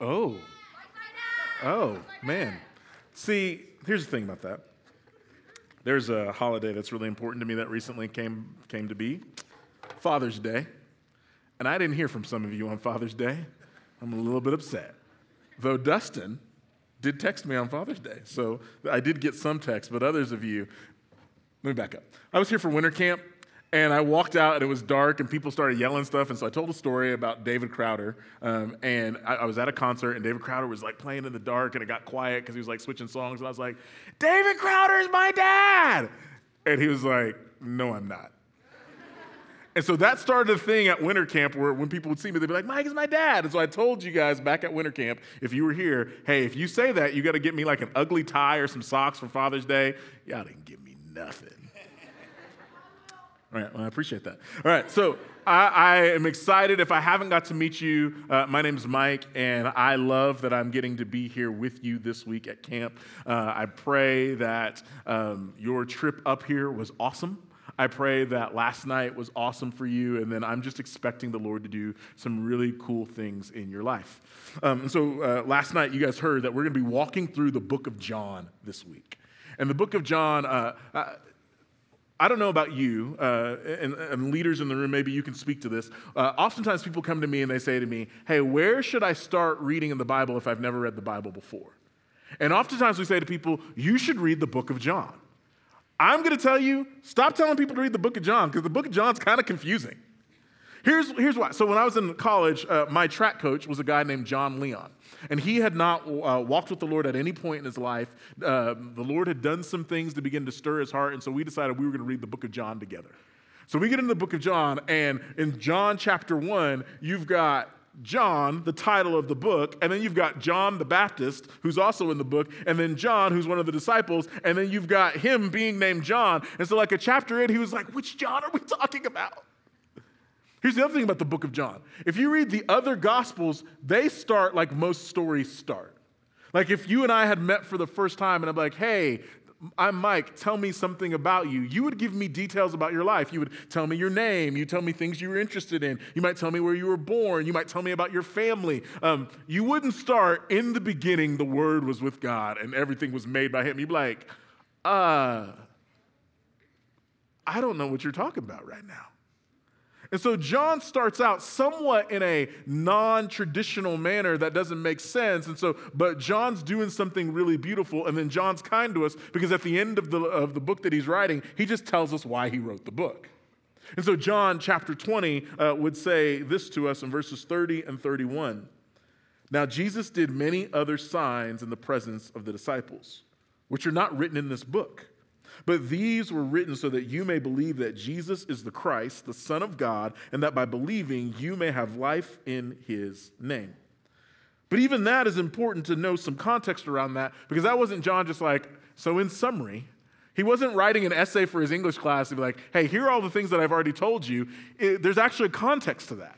Oh. Oh, man. See, here's the thing about that. There's a holiday that's really important to me that recently came, came to be Father's Day. And I didn't hear from some of you on Father's Day. I'm a little bit upset. Though Dustin did text me on Father's Day. So I did get some text, but others of you, let me back up. I was here for winter camp and I walked out and it was dark and people started yelling stuff. And so I told a story about David Crowder. Um, and I, I, was at a concert and David Crowder was like playing in the dark and it got quiet because he was like switching songs. And I was like, David Crowder is my dad. And he was like, No, I'm not. and so that started a thing at winter camp where when people would see me, they'd be like, Mike is my dad. And so I told you guys back at winter camp, if you were here, hey, if you say that, you got to get me like an ugly tie or some socks for Father's Day. Y'all didn't give me nothing. All right, well, I appreciate that. All right, so I, I am excited. If I haven't got to meet you, uh, my name's Mike, and I love that I'm getting to be here with you this week at camp. Uh, I pray that um, your trip up here was awesome. I pray that last night was awesome for you, and then I'm just expecting the Lord to do some really cool things in your life. Um, and so uh, last night, you guys heard that we're going to be walking through the book of John this week. And the book of John, uh, uh I don't know about you, uh, and, and, leaders in the room, maybe you can speak to this. Uh, oftentimes people come to me and they say to me, Hey, where should I start reading in the Bible if I've never read the Bible before? And oftentimes we say to people, You should read the book of John. I'm going to tell you, stop telling people to read the book of John because the book of John's kind of confusing. Here's, here's why. So, when I was in college, uh, my track coach was a guy named John Leon. And he had not uh, walked with the Lord at any point in his life. Uh, the Lord had done some things to begin to stir his heart. And so we decided we were going to read the book of John together. So we get into the book of John, and in John chapter 1, you've got John, the title of the book, and then you've got John the Baptist, who's also in the book, and then John, who's one of the disciples, and then you've got him being named John. And so, like a chapter in, he was like, Which John are we talking about? Here's the other thing about the book of John. If you read the other gospels, they start like most stories start. Like if you and I had met for the first time and I'm like, hey, I'm Mike, tell me something about you. You would give me details about your life. You would tell me your name. You tell me things you were interested in. You might tell me where you were born. You might tell me about your family. Um, you wouldn't start in the beginning, the Word was with God and everything was made by Him. You'd be like, uh, I don't know what you're talking about right now. And so John starts out somewhat in a non-traditional manner that doesn't make sense. And so, but John's doing something really beautiful, and then John's kind to us because at the end of the, of the book that he's writing, he just tells us why he wrote the book. And so John chapter 20 uh, would say this to us in verses 30 and 31. Now Jesus did many other signs in the presence of the disciples, which are not written in this book. But these were written so that you may believe that Jesus is the Christ, the Son of God, and that by believing you may have life in his name. But even that is important to know some context around that because that wasn't John just like, so in summary, he wasn't writing an essay for his English class to be like, hey, here are all the things that I've already told you. It, there's actually a context to that.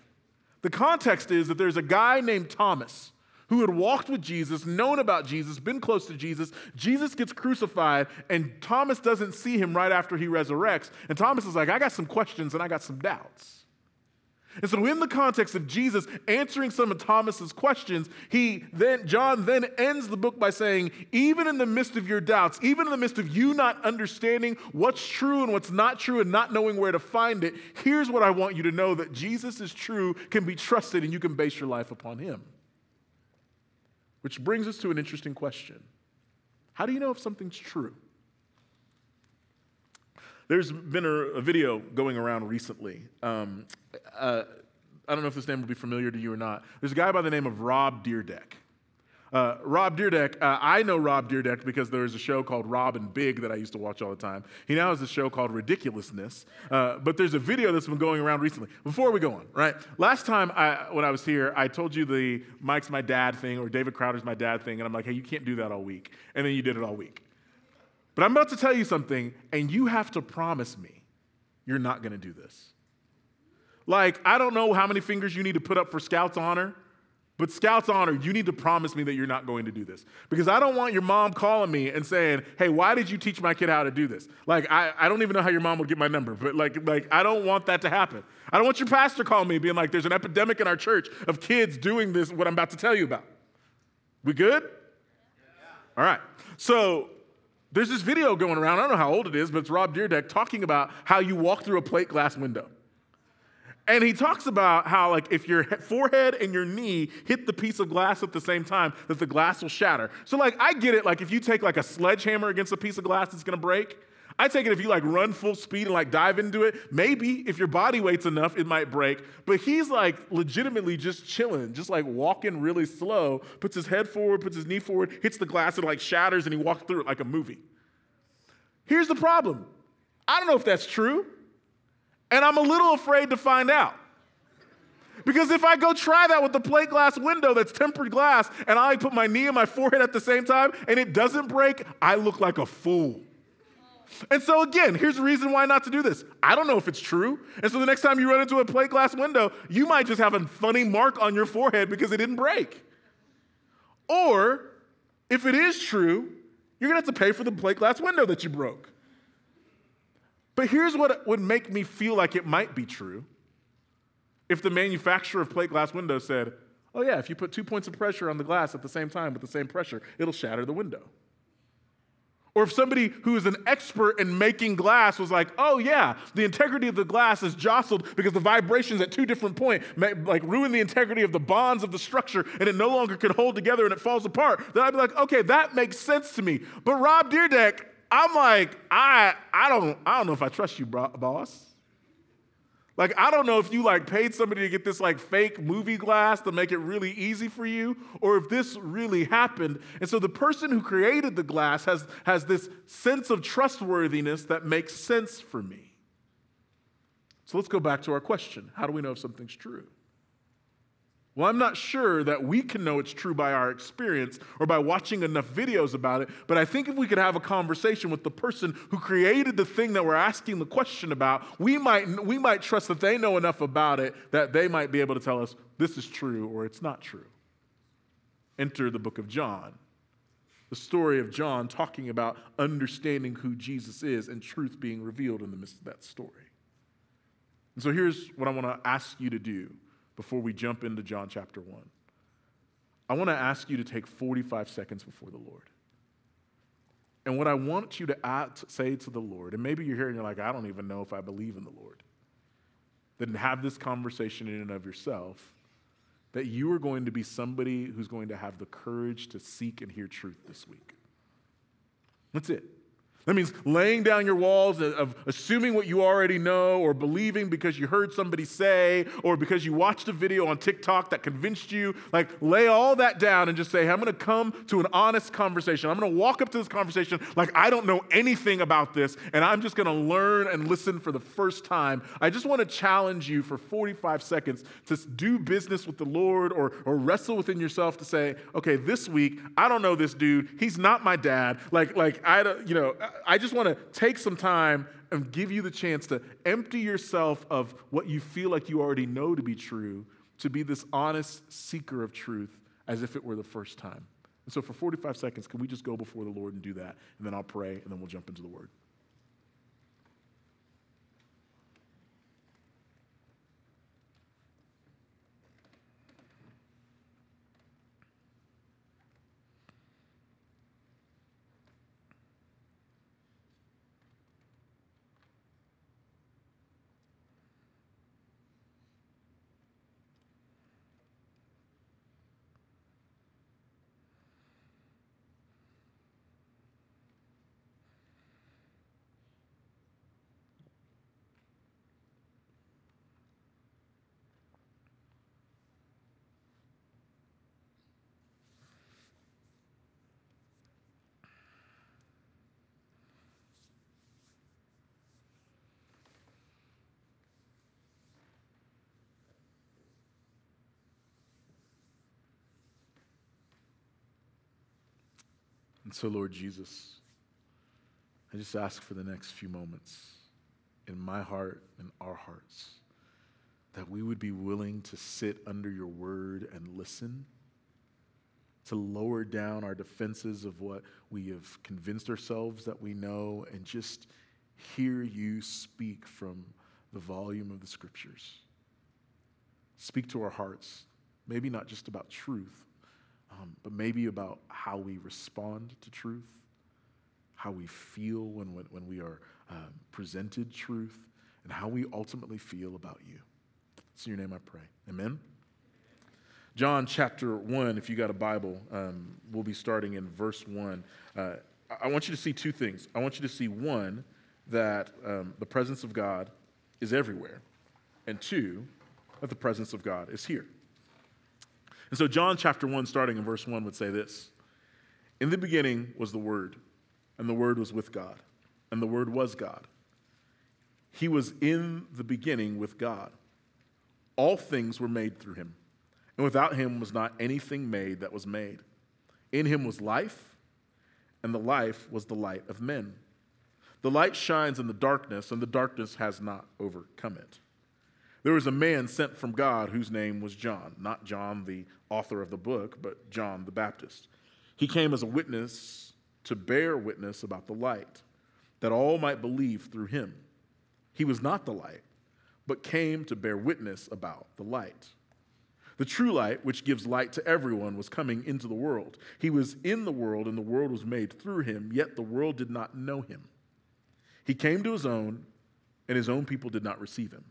The context is that there's a guy named Thomas who had walked with Jesus, known about Jesus, been close to Jesus. Jesus gets crucified, and Thomas doesn't see him right after he resurrects. And Thomas is like, I got some questions and I got some doubts. And so, in the context of Jesus answering some of Thomas's questions, he then John then ends the book by saying, even in the midst of your doubts, even in the midst of you not understanding what's true and what's not true and not knowing where to find it, here's what I want you to know that Jesus is true, can be trusted, and you can base your life upon him. Which brings us to an interesting question How do you know if something's true? There's been a, a video going around recently. Um, uh, I don't know if this name will be familiar to you or not. There's a guy by the name of Rob Dyrdek. Uh, Rob Dyrdek, uh, I know Rob Dyrdek because there's a show called Rob and Big that I used to watch all the time. He now has a show called Ridiculousness, uh, but there's a video that's been going around recently. Before we go on, right? Last time I, when I was here, I told you the Mike's my dad thing or David Crowder's my dad thing, and I'm like, hey, you can't do that all week. And then you did it all week. But I'm about to tell you something, and you have to promise me you're not going to do this. Like, I don't know how many fingers you need to put up for Scouts honor. But Scouts Honor, you need to promise me that you're not going to do this. Because I don't want your mom calling me and saying, hey, why did you teach my kid how to do this? Like, I, I don't even know how your mom would get my number, but like, like, I don't want that to happen. I don't want your pastor calling me being like, there's an epidemic in our church of kids doing this, what I'm about to tell you about. We good? All right. So there's this video going around. I don't know how old it is, but it's Rob Dyrdek talking about how you walk through a plate glass window. And he talks about how, like, if your forehead and your knee hit the piece of glass at the same time, that the glass will shatter. So, like, I get it. Like, if you take like a sledgehammer against a piece of glass, it's gonna break. I take it if you like run full speed and like dive into it, maybe if your body weight's enough, it might break. But he's like legitimately just chilling, just like walking really slow, puts his head forward, puts his knee forward, hits the glass, it like shatters, and he walks through it like a movie. Here's the problem I don't know if that's true, and I'm a little afraid to find out. Because if I go try that with the plate glass window that's tempered glass and I put my knee and my forehead at the same time and it doesn't break, I look like a fool. And so, again, here's the reason why not to do this. I don't know if it's true. And so, the next time you run into a plate glass window, you might just have a funny mark on your forehead because it didn't break. Or, if it is true, you're gonna have to pay for the plate glass window that you broke. But here's what would make me feel like it might be true if the manufacturer of plate glass windows said, oh, yeah, if you put two points of pressure on the glass at the same time with the same pressure, it'll shatter the window. Or if somebody who is an expert in making glass was like, oh yeah, the integrity of the glass is jostled because the vibrations at two different points like ruin the integrity of the bonds of the structure and it no longer can hold together and it falls apart, then I'd be like, okay, that makes sense to me. But Rob Dyrdek, I'm like, I, I don't, I don't know if I trust you, boss. Like, I don't know if you like paid somebody to get this like fake movie glass to make it really easy for you, or if this really happened. And so the person who created the glass has, has this sense of trustworthiness that makes sense for me. So let's go back to our question How do we know if something's true? Well, I'm not sure that we can know it's true by our experience or by watching enough videos about it, but I think if we could have a conversation with the person who created the thing that we're asking the question about, we might, we might trust that they know enough about it that they might be able to tell us this is true or it's not true. Enter the book of John, the story of John talking about understanding who Jesus is and truth being revealed in the midst of that story. And so here's what I want to ask you to do before we jump into John chapter 1. I want to ask you to take 45 seconds before the Lord. And what I want you to say to the Lord, and maybe you're here and you're like, I don't even know if I believe in the Lord. Then have this conversation in and of yourself that you are going to be somebody who's going to have the courage to seek and hear truth this week. That's it. That means laying down your walls of assuming what you already know or believing because you heard somebody say or because you watched a video on TikTok that convinced you. Like, lay all that down and just say, I'm going to come to an honest conversation. I'm going to walk up to this conversation like I don't know anything about this and I'm just going to learn and listen for the first time. I just want to challenge you for 45 seconds to do business with the Lord or, or wrestle within yourself to say, okay, this week, I don't know this dude. He's not my dad. Like, like I don't, you know, I just want to take some time and give you the chance to empty yourself of what you feel like you already know to be true, to be this honest seeker of truth as if it were the first time. And so, for 45 seconds, can we just go before the Lord and do that? And then I'll pray, and then we'll jump into the word. And so, Lord Jesus, I just ask for the next few moments in my heart and our hearts that we would be willing to sit under your word and listen, to lower down our defenses of what we have convinced ourselves that we know, and just hear you speak from the volume of the scriptures. Speak to our hearts, maybe not just about truth, um, but maybe about how we respond to truth, how we feel when, when, when we are um, presented truth, and how we ultimately feel about you. It's in your name I pray. Amen. John chapter 1, if you got a Bible, um, we'll be starting in verse 1. Uh, I want you to see two things. I want you to see one, that um, the presence of God is everywhere, and two, that the presence of God is here. And so, John chapter 1, starting in verse 1, would say this In the beginning was the Word, and the Word was with God, and the Word was God. He was in the beginning with God. All things were made through him, and without him was not anything made that was made. In him was life, and the life was the light of men. The light shines in the darkness, and the darkness has not overcome it. There was a man sent from God whose name was John, not John, the author of the book, but John the Baptist. He came as a witness to bear witness about the light, that all might believe through him. He was not the light, but came to bear witness about the light. The true light, which gives light to everyone, was coming into the world. He was in the world, and the world was made through him, yet the world did not know him. He came to his own, and his own people did not receive him.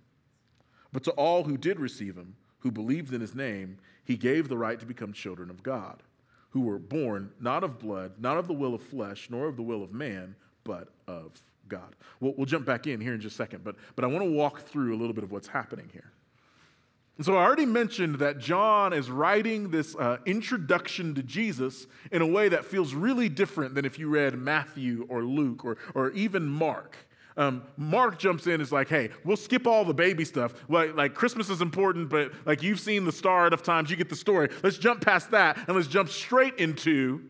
But to all who did receive him, who believed in his name, he gave the right to become children of God, who were born not of blood, not of the will of flesh, nor of the will of man, but of God. We'll, we'll jump back in here in just a second, but, but I want to walk through a little bit of what's happening here. And so I already mentioned that John is writing this uh, introduction to Jesus in a way that feels really different than if you read Matthew or Luke or, or even Mark. Um, Mark jumps in and is like, hey, we'll skip all the baby stuff. Like, like, Christmas is important, but like you've seen the star enough times, you get the story. Let's jump past that and let's jump straight into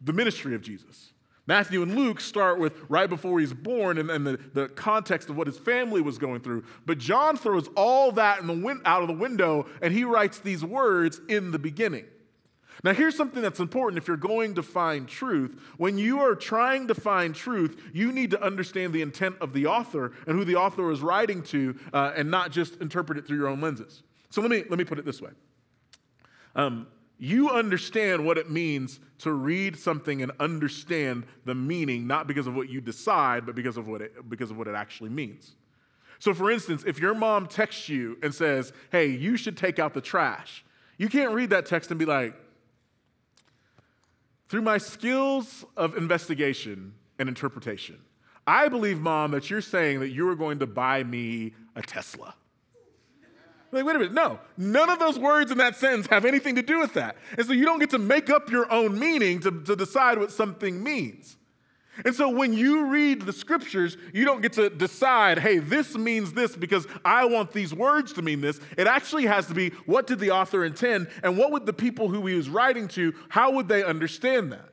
the ministry of Jesus. Matthew and Luke start with right before he's born and, and the, the context of what his family was going through. But John throws all that in the win- out of the window and he writes these words in the beginning. Now, here's something that's important if you're going to find truth. When you are trying to find truth, you need to understand the intent of the author and who the author is writing to uh, and not just interpret it through your own lenses. So let me, let me put it this way. Um, you understand what it means to read something and understand the meaning, not because of what you decide, but because of what it, because of what it actually means. So, for instance, if your mom texts you and says, Hey, you should take out the trash, you can't read that text and be like, Through my skills of investigation and interpretation, I believe, mom, that you're saying that you are going to buy me a Tesla. Like, wait a minute, no. None of those words in that sentence have anything to do with that. And so you don't get to make up your own meaning to, to decide what something means. And so when you read the scriptures, you don't get to decide, hey, this means this because I want these words to mean this. It actually has to be what did the author intend and what would the people who he was writing to, how would they understand that?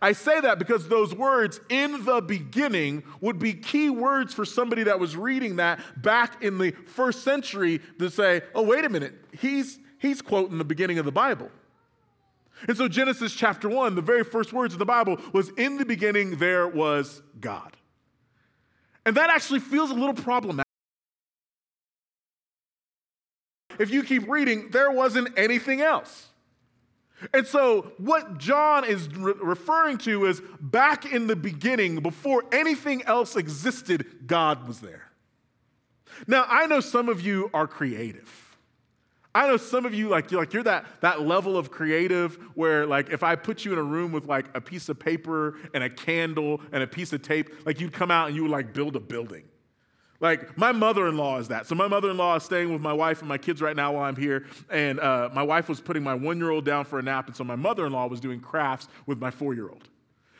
I say that because those words in the beginning would be key words for somebody that was reading that back in the first century to say, oh, wait a minute, he's, he's quoting the beginning of the Bible. And so, Genesis chapter 1, the very first words of the Bible was, In the beginning there was God. And that actually feels a little problematic. If you keep reading, there wasn't anything else. And so, what John is re- referring to is back in the beginning, before anything else existed, God was there. Now, I know some of you are creative. I know some of you like you're like you're that that level of creative where like if I put you in a room with like a piece of paper and a candle and a piece of tape, like you'd come out and you would like build a building. Like, my mother in law is that. So, my mother in law is staying with my wife and my kids right now while I'm here. And uh, my wife was putting my one year old down for a nap. And so, my mother in law was doing crafts with my four year old.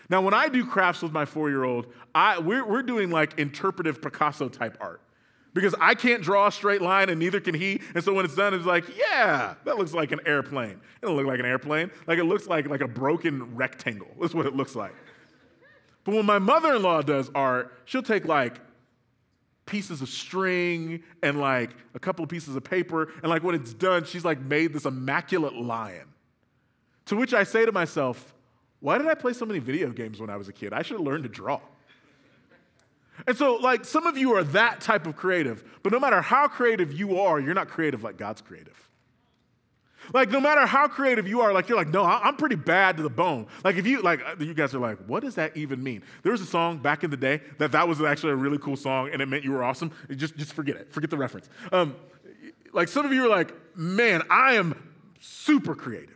Now, when I do crafts with my four year old, I we're, we're doing like interpretive Picasso type art because I can't draw a straight line and neither can he. And so when it's done, it's like, yeah, that looks like an airplane. It doesn't look like an airplane. Like it looks like, like a broken rectangle. That's what it looks like. But when my mother in law does art, she'll take like pieces of string and like a couple of pieces of paper. And like when it's done, she's like made this immaculate lion. To which I say to myself, why did I play so many video games when I was a kid? I should have learned to draw. And so, like, some of you are that type of creative, but no matter how creative you are, you're not creative like God's creative. Like, no matter how creative you are, like, you're like, no, I'm pretty bad to the bone. Like, if you, like, uh, you guys are like, what does that even mean? There was a song back in the day that that was actually a really cool song and it meant you were awesome. Just, just forget it. Forget the reference. Um, like, some of you are like, man, I am super creative.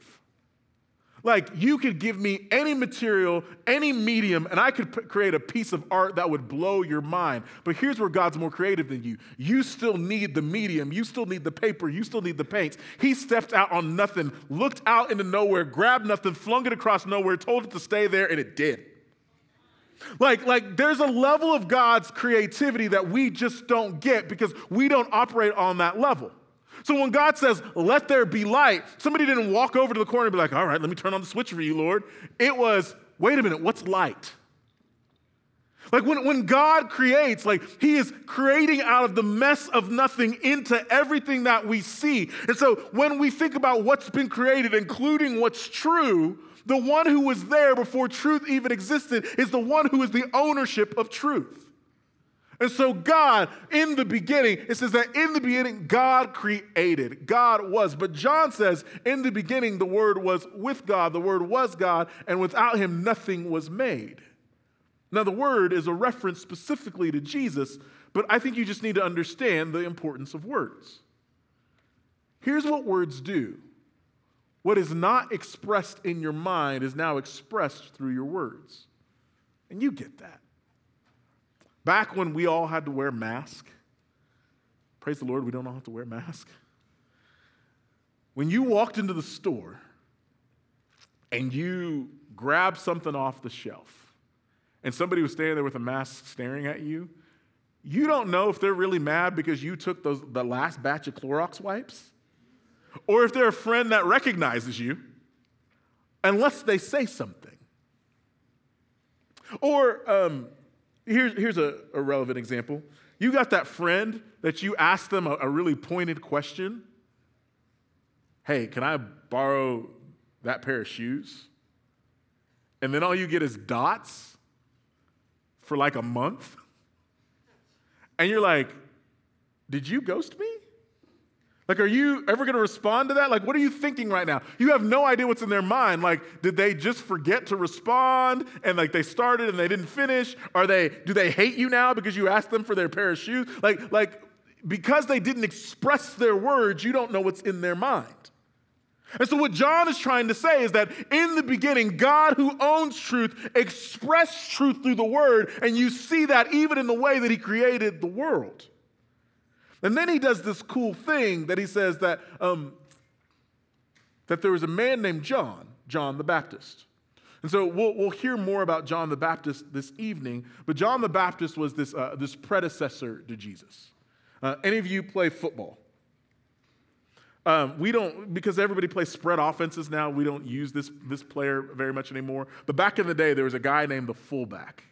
Like, you could give me any material, any medium, and I could p- create a piece of art that would blow your mind. But here's where God's more creative than you. You still need the medium, you still need the paper, you still need the paints. He stepped out on nothing, looked out into nowhere, grabbed nothing, flung it across nowhere, told it to stay there, and it did. Like, like there's a level of God's creativity that we just don't get because we don't operate on that level. So when God says, let there be light, somebody didn't walk over to the corner and be like, all right, let me turn on the switch for you, Lord. It was, wait a minute, what's light? Like when, when God creates, like He is creating out of the mess of nothing into everything that we see. And so when we think about what's been created, including what's true, the one who was there before truth even existed is the one who is the ownership of truth. And so, God, in the beginning, it says that in the beginning, God created. God was. But John says, in the beginning, the Word was with God, the Word was God, and without Him, nothing was made. Now, the Word is a reference specifically to Jesus, but I think you just need to understand the importance of words. Here's what words do what is not expressed in your mind is now expressed through your words. And you get that. Back when we all had to wear masks, praise the Lord, we don't all have to wear masks. When you walked into the store and you grabbed something off the shelf and somebody was standing there with a mask staring at you, you don't know if they're really mad because you took those, the last batch of Clorox wipes or if they're a friend that recognizes you unless they say something. Or um, Here's, here's a, a relevant example. You got that friend that you ask them a, a really pointed question. Hey, can I borrow that pair of shoes? And then all you get is dots for like a month. And you're like, did you ghost me? Like, are you ever going to respond to that? Like, what are you thinking right now? You have no idea what's in their mind. Like, did they just forget to respond and like they started and they didn't finish? Are they, do they hate you now because you asked them for their pair of shoes? Like, like, because they didn't express their words, you don't know what's in their mind. And so, what John is trying to say is that in the beginning, God, who owns truth, expressed truth through the word, and you see that even in the way that he created the world. And then he does this cool thing that he says that, um, that there was a man named John, John the Baptist. And so we'll, we'll hear more about John the Baptist this evening, but John the Baptist was this, uh, this predecessor to Jesus. Uh, any of you play football? Um, we don't, because everybody plays spread offenses now, we don't use this, this player very much anymore. But back in the day, there was a guy named the fullback.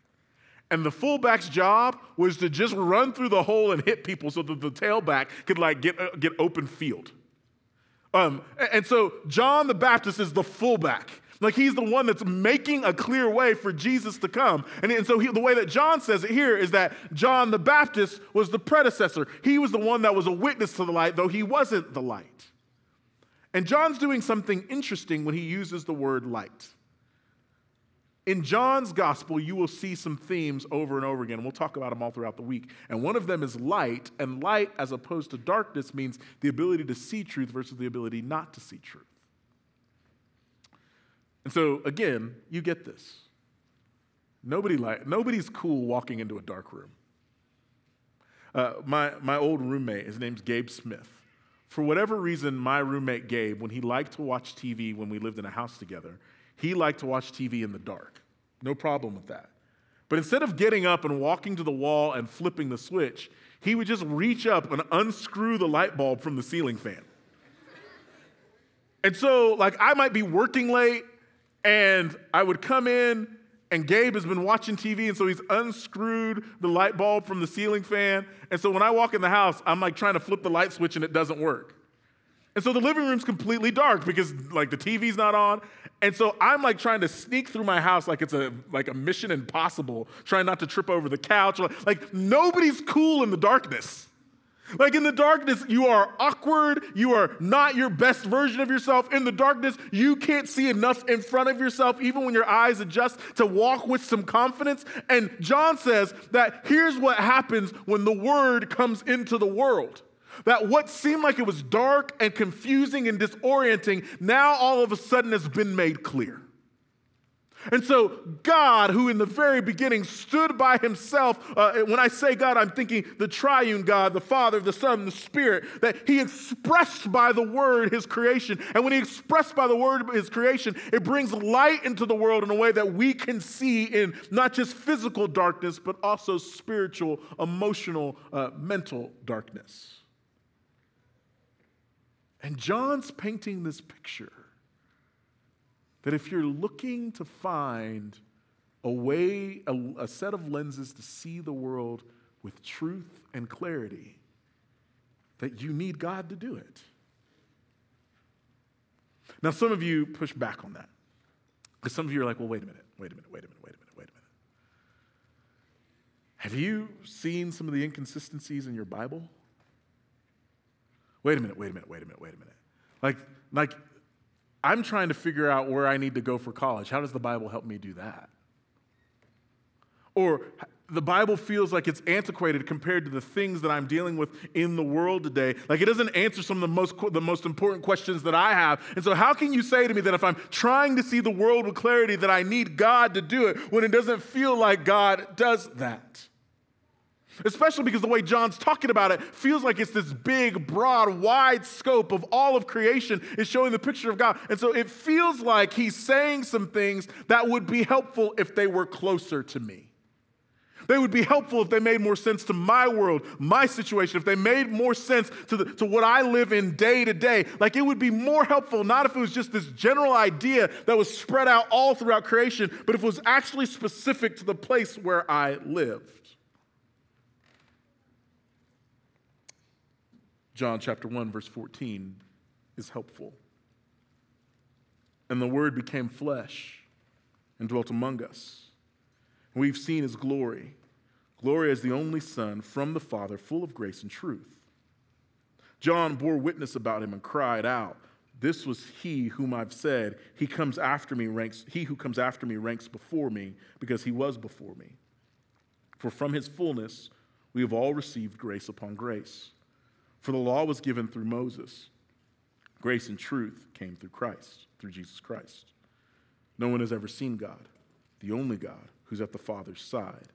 And the fullback's job was to just run through the hole and hit people so that the tailback could like get, uh, get open field. Um, and so John the Baptist is the fullback. Like he's the one that's making a clear way for Jesus to come. And, and so he, the way that John says it here is that John the Baptist was the predecessor. He was the one that was a witness to the light, though he wasn't the light. And John's doing something interesting when he uses the word light. In John's gospel, you will see some themes over and over again. We'll talk about them all throughout the week. And one of them is light, and light, as opposed to darkness, means the ability to see truth versus the ability not to see truth. And so, again, you get this. Nobody like, nobody's cool walking into a dark room. Uh, my, my old roommate, his name's Gabe Smith. For whatever reason, my roommate Gabe, when he liked to watch TV when we lived in a house together, he liked to watch TV in the dark. No problem with that. But instead of getting up and walking to the wall and flipping the switch, he would just reach up and unscrew the light bulb from the ceiling fan. And so, like, I might be working late and I would come in and Gabe has been watching TV, and so he's unscrewed the light bulb from the ceiling fan. And so when I walk in the house, I'm like trying to flip the light switch and it doesn't work. And so the living room's completely dark because like the TV's not on. And so I'm like trying to sneak through my house like it's a like a mission impossible, trying not to trip over the couch. Like nobody's cool in the darkness. Like in the darkness, you are awkward. You are not your best version of yourself. In the darkness, you can't see enough in front of yourself, even when your eyes adjust, to walk with some confidence. And John says that here's what happens when the word comes into the world. That what seemed like it was dark and confusing and disorienting now all of a sudden has been made clear. And so, God, who in the very beginning stood by himself, uh, when I say God, I'm thinking the triune God, the Father, the Son, the Spirit, that he expressed by the Word his creation. And when he expressed by the Word his creation, it brings light into the world in a way that we can see in not just physical darkness, but also spiritual, emotional, uh, mental darkness. And John's painting this picture that if you're looking to find a way, a, a, set of lenses to see the world with truth and clarity, that you need God to do it. Now, some of you push back on that. Because some of you are like, well, wait a minute, wait a minute, wait a minute, wait a minute, wait a minute. Have you seen some of the inconsistencies in your Bible? Wait a minute, wait a minute, wait a minute, wait a minute. Like, like I'm trying to figure out where I need to go for college. How does the Bible help me do that? Or the Bible feels like it's antiquated compared to the things that I'm dealing with in the world today. Like it doesn't answer some of the most, the most important questions that I have. And so, how can you say to me that if I'm trying to see the world with clarity, that I need God to do it when it doesn't feel like God does that? Especially because the way John's talking about it feels like it's this big, broad, wide scope of all of creation is showing the picture of God. And so it feels like he's saying some things that would be helpful if they were closer to me. They would be helpful if they made more sense to my world, my situation, if they made more sense to, the, to what I live in day to day. Like it would be more helpful, not if it was just this general idea that was spread out all throughout creation, but if it was actually specific to the place where I lived. John chapter 1, verse 14 is helpful. And the Word became flesh and dwelt among us. We've seen his glory glory as the only Son from the Father, full of grace and truth. John bore witness about him and cried out, This was he whom I've said, He comes after me, ranks, he who comes after me ranks before me, because he was before me. For from his fullness we have all received grace upon grace. For the law was given through Moses, grace and truth came through Christ, through Jesus Christ. No one has ever seen God, the only God who's at the Father's side.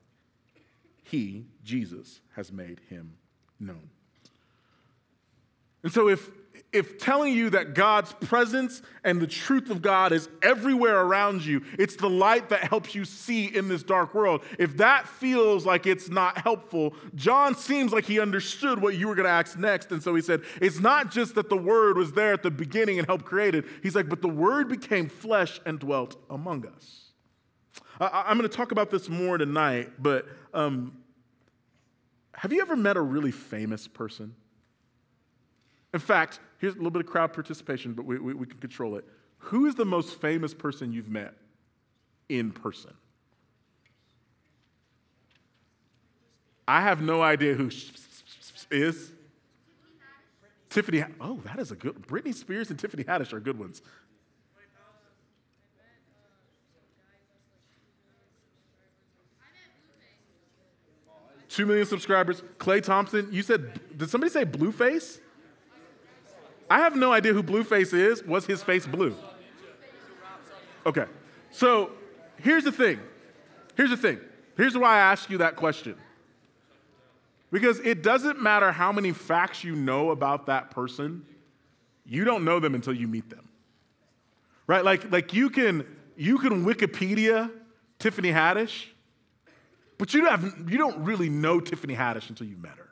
He, Jesus, has made him known. And so, if if telling you that God's presence and the truth of God is everywhere around you, it's the light that helps you see in this dark world. If that feels like it's not helpful, John seems like he understood what you were going to ask next. And so he said, It's not just that the Word was there at the beginning and helped create it. He's like, But the Word became flesh and dwelt among us. I, am going to talk about this more tonight, but um, have you ever met a really famous person? In fact, here's a little bit of crowd participation, but we, we, we can control it. Who is the most famous person you've met in person? I have no idea who is. Tiffany, oh, that is a good. Britney Spears and Tiffany Haddish are good ones. Two million subscribers. Klay Thompson, you said, did somebody say Blueface? I have no idea who Blueface is. Was his face blue? Okay. So here's the thing. Here's the thing. Here's why I ask you that question. Because it doesn't matter how many facts you know about that person, you don't know them until you meet them. Right? Like, like you can you can Wikipedia Tiffany Haddish, but you don't, you don't really know Tiffany Haddish until you met her.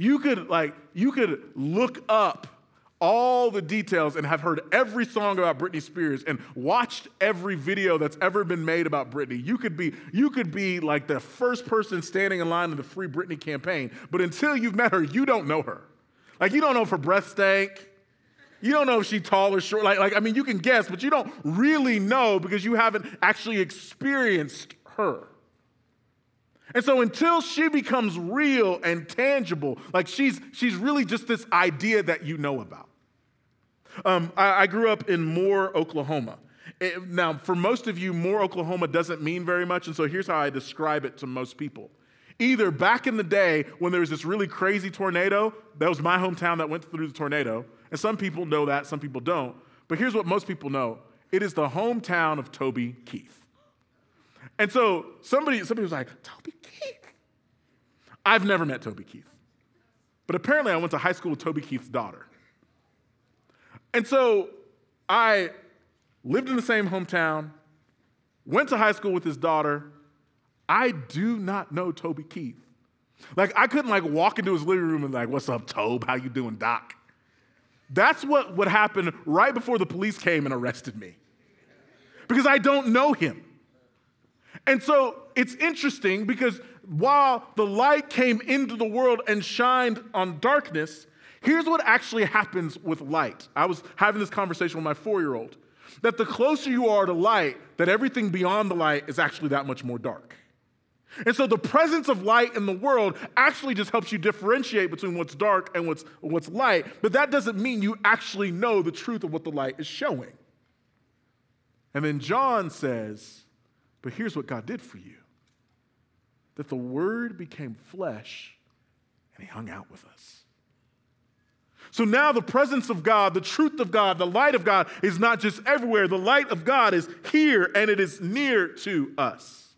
You could like you could look up all the details and have heard every song about Britney Spears and watched every video that's ever been made about Britney. You could be you could be like the first person standing in line in the Free Britney campaign, but until you've met her, you don't know her. Like you don't know if her breath stank. You don't know if she's tall or short. Like, like I mean, you can guess, but you don't really know because you haven't actually experienced her. And so until she becomes real and tangible, like she's, she's really just this idea that you know about. Um, I, I, grew up in Moore, Oklahoma. It, now, for most of you, Moore, Oklahoma doesn't mean very much, and so here's how I describe it to most people. Either back in the day when there was this really crazy tornado, that was my hometown that went through the tornado, and some people know that, some people don't. But here's what most people know it is the hometown of Toby Keith. And so somebody, somebody was like, Toby Keith. I've never met Toby Keith. But apparently I went to high school with Toby Keith's daughter. And so I lived in the same hometown, went to high school with his daughter. I do not know Toby Keith. Like I couldn't like walk into his living room and like, what's up, Tobe? How you doing, Doc? That's what would happen right before the police came and arrested me. Because I don't know him. And so it's interesting because while the light came into the world and shined on darkness, here's what actually happens with light. I was having this conversation with my four year old that the closer you are to light, that everything beyond the light is actually that much more dark. And so the presence of light in the world actually just helps you differentiate between what's dark and what's, what's light, but that doesn't mean you actually know the truth of what the light is showing. And then John says, but here's what God did for you that the Word became flesh and He hung out with us. So now the presence of God, the truth of God, the light of God is not just everywhere. The light of God is here and it is near to us.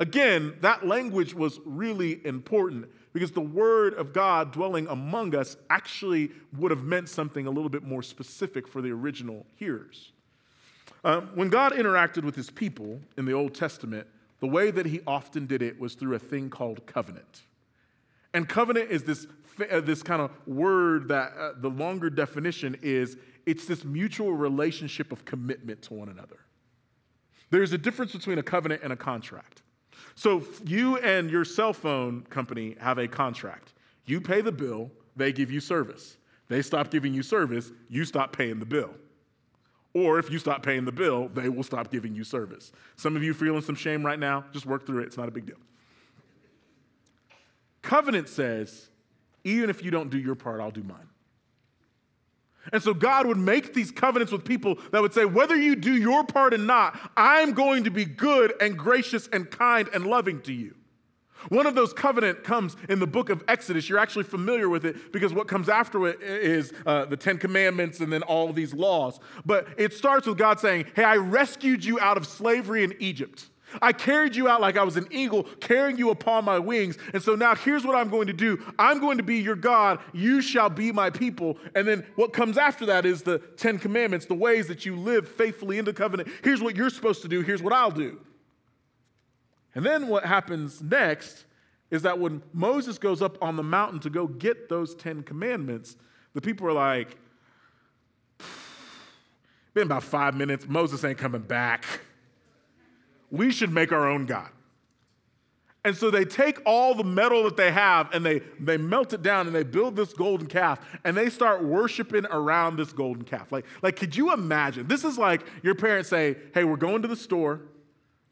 Again, that language was really important because the word of God dwelling among us actually would have meant something a little bit more specific for the original hearers. Um, when God interacted with his people in the Old Testament, the way that he often did it was through a thing called covenant. And covenant is this, uh, this kind of word that uh, the longer definition is it's this mutual relationship of commitment to one another. There's a difference between a covenant and a contract. So you and your cell phone company have a contract. You pay the bill, they give you service. They stop giving you service, you stop paying the bill. Or if you stop paying the bill, they will stop giving you service. Some of you feeling some shame right now, just work through it. It's not a big deal. Covenant says, even if you don't do your part, I'll do mine. And so God would make these covenants with people that would say, whether you do your part or not, I'm going to be good and gracious and kind and loving to you. One of those covenant comes in the book of Exodus. You're actually familiar with it because what comes after it is uh, the Ten Commandments and then all these laws. But it starts with God saying, Hey, I rescued you out of slavery in Egypt. I carried you out like I was an eagle, carrying you upon my wings. And so now here's what I'm going to do I'm going to be your God. You shall be my people. And then what comes after that is the Ten Commandments, the ways that you live faithfully in the covenant. Here's what you're supposed to do. Here's what I'll do. And then what happens next is that when Moses goes up on the mountain to go get those Ten Commandments, the people are like, been about five minutes, Moses ain't coming back. We should make our own God. And so they take all the metal that they have and they, they melt it down and they build this golden calf and they start worshiping around this golden calf. Like, like could you imagine? This is like your parents say, hey, we're going to the store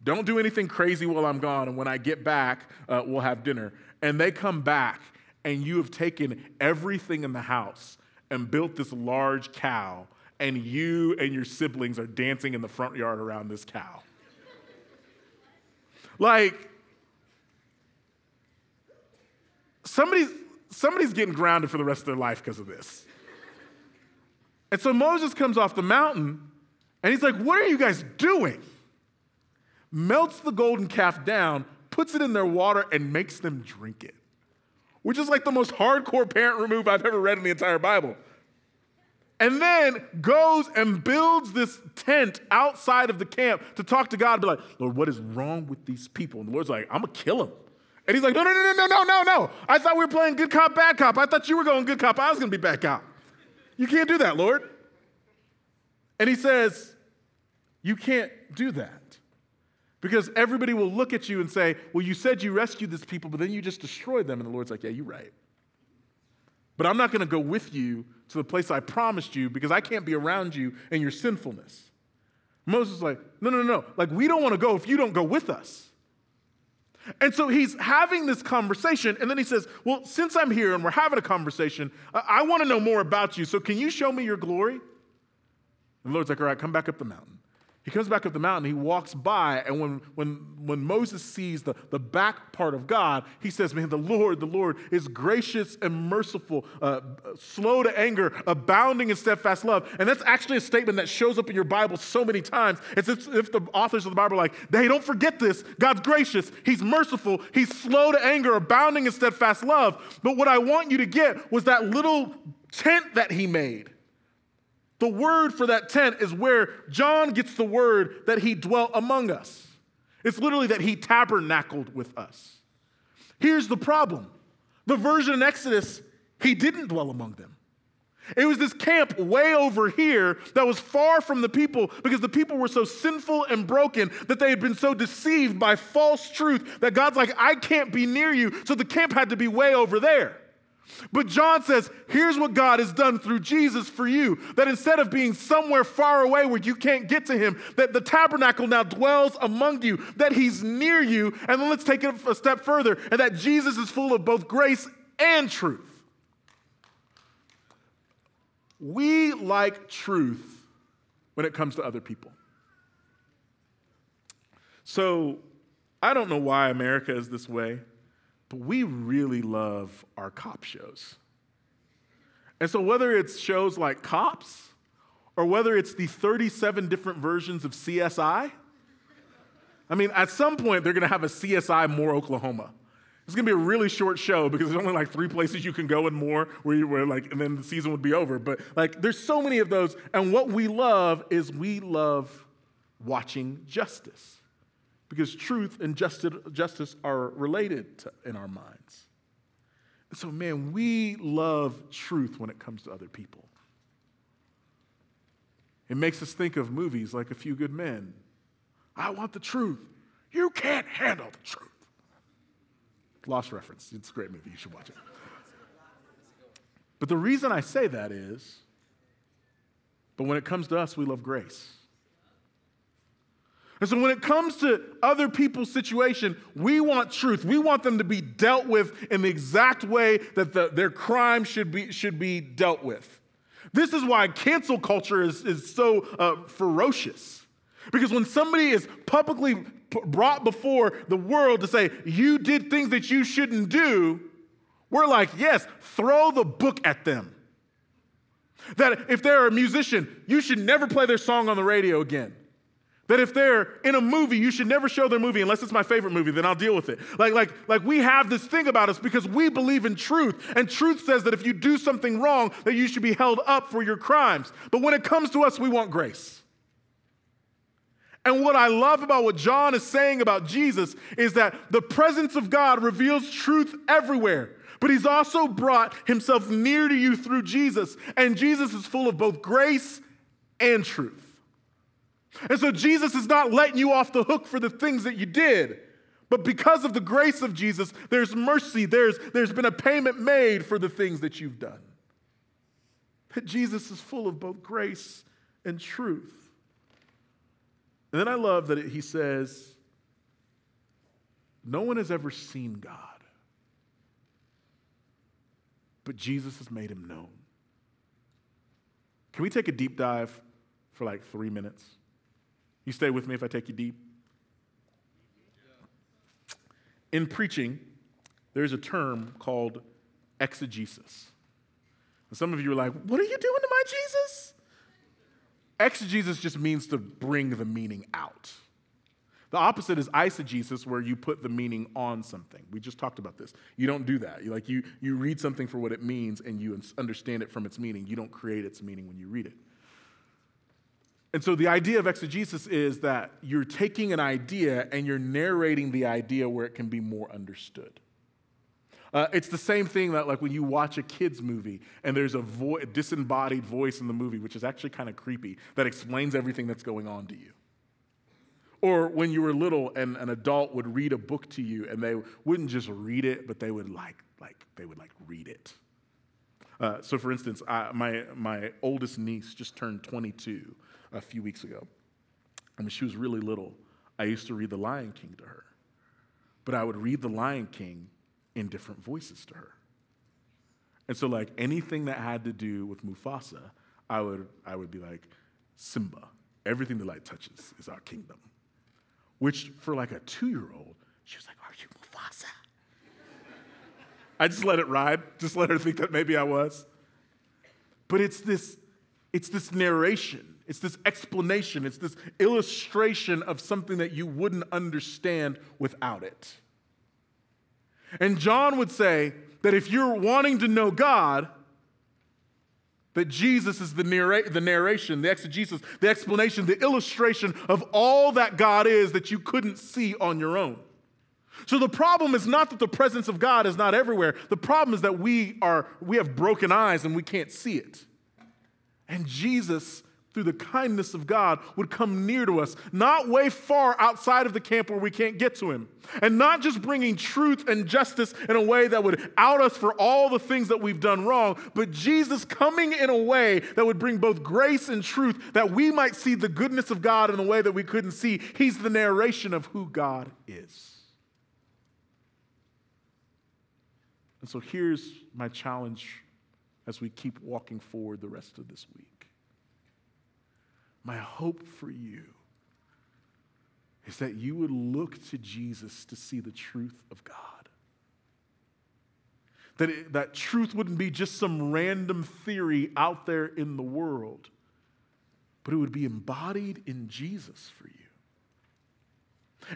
don't do anything crazy while I'm gone, and when I get back, uh, we'll have dinner. And they come back, and you have taken everything in the house and built this large cow, and you and your siblings are dancing in the front yard around this cow. like, somebody's, somebody's getting grounded for the rest of their life because of this. And so Moses comes off the mountain, and he's like, What are you guys doing? Melts the golden calf down, puts it in their water, and makes them drink it, which is like the most hardcore parent remove I've ever read in the entire Bible. And then goes and builds this tent outside of the camp to talk to God be like, Lord, what is wrong with these people? And the Lord's like, I'm gonna kill them. And he's like, no, no, no, no, no, no, no. I thought we were playing good cop, bad cop. I thought you were going good cop. I was gonna be bad cop. You can't do that, Lord. And he says, You can't do that. Because everybody will look at you and say, Well, you said you rescued this people, but then you just destroyed them. And the Lord's like, Yeah, you're right. But I'm not going to go with you to the place I promised you because I can't be around you and your sinfulness. Moses is like, No, no, no. No. Like, we don't want to go if you don't go with us. And so he's having this conversation, and then he says, Well, since I'm here and we're having a conversation, I, I want to know more about you. So can you show me your glory? And the Lord's like, All right, come back up the mountain. He comes back up the mountain, he walks by, and when, when, when Moses sees the, the back part of God, he says, Man, the Lord, the Lord is gracious and merciful, uh, slow to anger, abounding in steadfast love. And that's actually a statement that shows up in your Bible so many times. It's as if the authors of the Bible are like, Hey, don't forget this. God's gracious, He's merciful, He's slow to anger, abounding in steadfast love. But what I want you to get was that little tent that He made. The word for that tent is where John gets the word that he dwelt among us. It's literally that he tabernacled with us. Here's the problem the version in Exodus, he didn't dwell among them. It was this camp way over here that was far from the people because the people were so sinful and broken that they had been so deceived by false truth that God's like, I can't be near you. So the camp had to be way over there. But John says, here's what God has done through Jesus for you that instead of being somewhere far away where you can't get to him, that the tabernacle now dwells among you, that he's near you. And then let's take it a step further, and that Jesus is full of both grace and truth. We like truth when it comes to other people. So I don't know why America is this way. But we really love our cop shows. And so, whether it's shows like Cops or whether it's the 37 different versions of CSI, I mean, at some point, they're to have a CSI Moore Oklahoma. It's to be a really short show because there's only like three places you can go and more where you were like, and then the season would be over. But like, there's so many of those. And what we love is we love watching justice because truth and justice are related to, in our minds. And so, man, we love truth when it comes to other people. It makes us think of movies like A Few Good Men. I want the truth. You can't handle the truth. Lost reference. It's a great movie. You should watch it. But the reason I say that is, but when it comes to us, we love grace. And so when it comes to other people's situation, we want truth. We want them to be dealt with in the exact way that the, their crime should be, should be dealt with. This is why cancel culture is, is so uh, ferocious. Because when somebody is publicly p- brought before the world to say, you did things that you shouldn't do, we're like, yes, throw the book at them. That if they're a musician, you should never play their song on the radio again. That if they're in a movie, you should never show their movie unless it's my favorite movie, then I'll deal with it. Like, like, like we have this thing about us because we believe in truth. And truth says that if you do something wrong, that you should be held up for your crimes. But when it comes to us, we want grace. And what I love about what John is saying about Jesus is that the presence of God reveals truth everywhere. But he's also brought himself near to you through Jesus. And Jesus is full of both grace and truth. And so Jesus is not letting you off the hook for the things that you did. But because of the grace of Jesus, there's mercy, there's, there's been a payment made for the things that you've done. That Jesus is full of both grace and truth. And then I love that he says, No one has ever seen God, but Jesus has made him known. Can we take a deep dive for like three minutes? You stay with me if I take you deep? In preaching, there's a term called exegesis. And some of you are like, what are you doing to my Jesus? Exegesis just means to bring the meaning out. The opposite is eisegesis, where you put the meaning on something. We just talked about this. You don't do that. You, like you, you read something for what it means and you understand it from its meaning. You don't create its meaning when you read it. And so the idea of exegesis is that you're taking an idea and you're narrating the idea where it can be more understood. Uh, it's the same thing that, like, when you watch a kid's movie and there's a, vo- a disembodied voice in the movie, which is actually kind of creepy, that explains everything that's going on to you. Or when you were little and an adult would read a book to you and they wouldn't just read it, but they would like, like, they would like read it. Uh, so, for instance, I, my, my oldest niece just turned 22 a few weeks ago. I mean, she was really little, I used to read The Lion King to her. but I would read The Lion King in different voices to her. And so, like anything that had to do with Mufasa, I would, I would be like, Simba, everything the light touches is our kingdom. Which, for like a two year old, she was like, Are you Mufasa? I just let it ride, just let her think that maybe I was. But it's this, it's this narration, it's this explanation, it's this illustration of something that you wouldn't understand without it. And John would say that if you're wanting to know God, that Jesus is the, narra- the narration, the exegesis, the explanation, the illustration of all that God is that you couldn't see on your own. So the problem is not that the presence of God is not everywhere. The problem is that we are we have broken eyes and we can't see it. And Jesus through the kindness of God, would come near to us, not way far outside of the camp where we can't get to Him. And not just bringing truth and justice in a way that would out us for all the things that we've done wrong, but Jesus coming in a way that would bring both grace and truth that we might see the goodness of God in a way that we couldn't see. He's the narration of who God is. And so here's my challenge as we keep walking forward the rest of this week. My hope for you is that you would look to Jesus to see the truth of God. That, it, that truth wouldn't be just some random theory out there in the world, but it would be embodied in Jesus for you.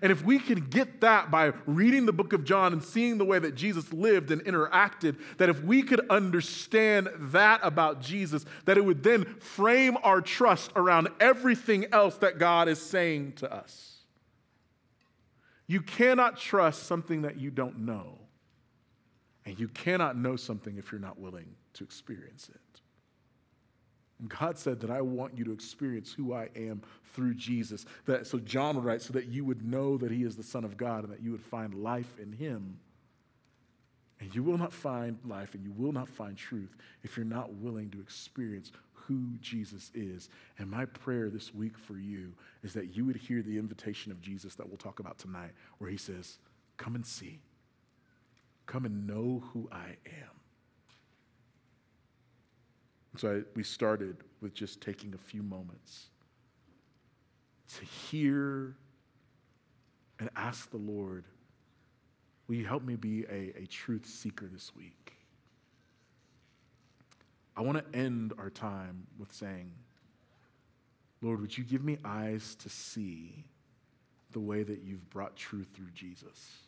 And if we can get that by reading the book of John and seeing the way that Jesus lived and interacted, that if we could understand that about Jesus, that it would then frame our trust around everything else that God is saying to us. You cannot trust something that you don't know, and you cannot know something if you're not willing to experience it. And God said that I want you to experience who I am through Jesus. That, so John would write, so that you would know that he is the Son of God and that you would find life in him. And you will not find life and you will not find truth if you're not willing to experience who Jesus is. And my prayer this week for you is that you would hear the invitation of Jesus that we'll talk about tonight, where he says, Come and see, come and know who I am. So I, we started with just taking a few moments to hear and ask the Lord, will you help me be a, a truth seeker this week? I want to end our time with saying, Lord, would you give me eyes to see the way that you've brought truth through Jesus?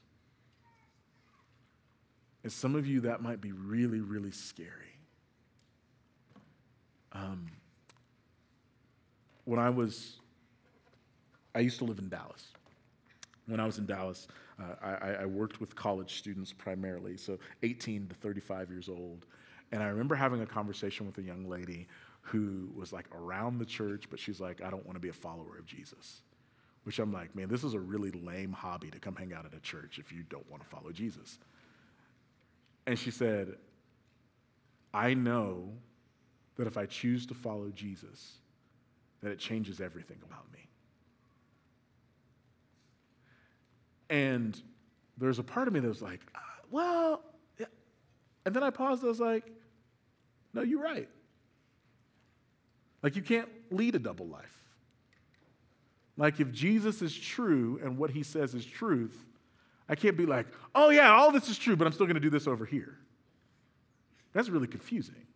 And some of you, that might be really, really scary. Um, when I was, I used to live in Dallas. When I was in Dallas, uh, I, I worked with college students primarily, so 18 to 35 years old. And I remember having a conversation with a young lady who was like around the church, but she's like, I don't want to be a follower of Jesus. Which I'm like, man, this is a really lame hobby to come hang out at a church if you don't want to follow Jesus. And she said, I know that if I choose to follow Jesus, that it changes everything about me. And there's a part of me that was like, uh, well, yeah. and then I paused, I was like, no, you're right. Like, you can't lead a double life. Like, if Jesus is true and what he says is truth, I can't be like, oh, yeah, all this is true, but I'm still going to do this over here. That's really confusing.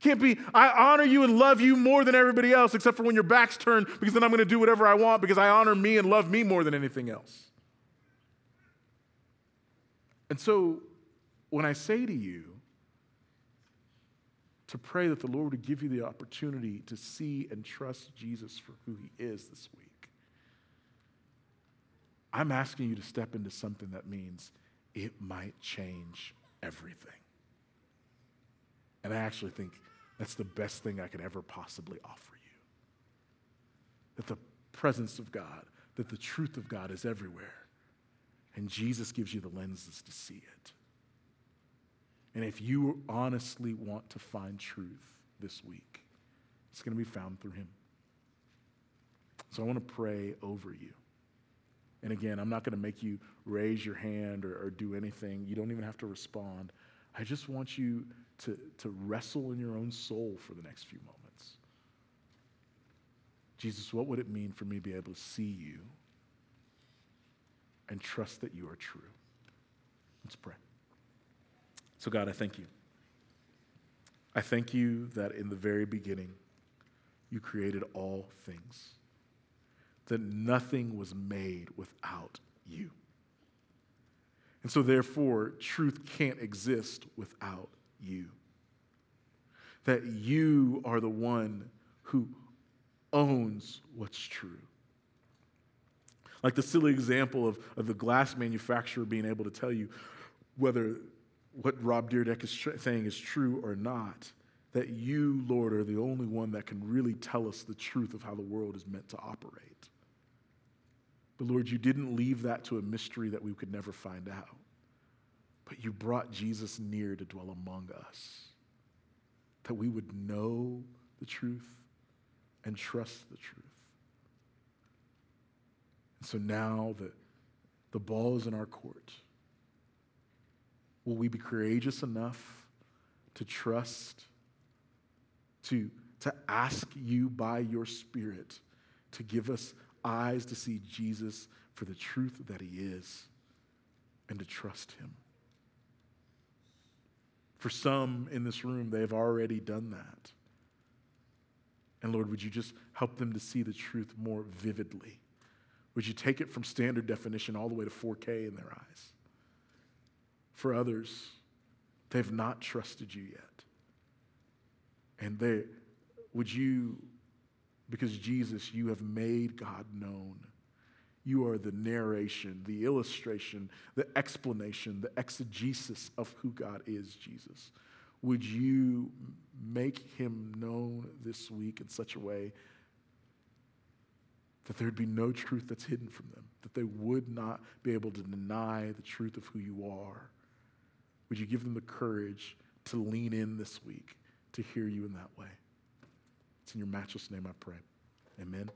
Can't be, I honor you and love you more than everybody else, except for when your back's turned, because then I'm going to do whatever I want because I honor me and love me more than anything else. And so, when I say to you to pray that the Lord would give you the opportunity to see and trust Jesus for who he is this week, I'm asking you to step into something that means it might change everything. And I actually think that's the best thing I could ever possibly offer you. That the presence of God, that the truth of God is everywhere. And Jesus gives you the lenses to see it. And if you honestly want to find truth this week, it's going to be found through Him. So I want to pray over you. And again, I'm not going to make you raise your hand or, or, do anything. You don't even have to respond. I just want you to, to wrestle in your own soul for the next few moments. Jesus, what would it mean for me to be able to see you and trust that you are true? Let's pray. So, God, I thank you. I thank you that in the very beginning, you created all things, that nothing was made without you. And so, therefore, truth can't exist without you. That you are the one who owns what's true. Like the silly example of, of the glass manufacturer being able to tell you whether what Rob Dyrdek is saying is true or not, that you, Lord, are the only one that can really tell us the truth of how the world is meant to operate. But Lord, you didn't leave that to a mystery that we could never find out. But you brought Jesus near to dwell among us, that we would know the truth and trust the truth. And so now that the ball is in our court, will we be courageous enough to trust, to, to ask you by your Spirit to give us eyes to see Jesus for the truth that he is and to trust him? For some in this room, they've already done that. And Lord, would you just help them to see the truth more vividly? Would you take it from standard definition all the way to 4K in their eyes? For others, they've not trusted you yet. And they, would you, because Jesus, you have made God known. You are the narration, the illustration, the explanation, the exegesis of who God is, Jesus. Would you make him known this week in such a way that there'd be no truth that's hidden from them, that they would not be able to deny the truth of who you are? Would you give them the courage to lean in this week to hear you in that way? It's in your matchless name I pray. Amen.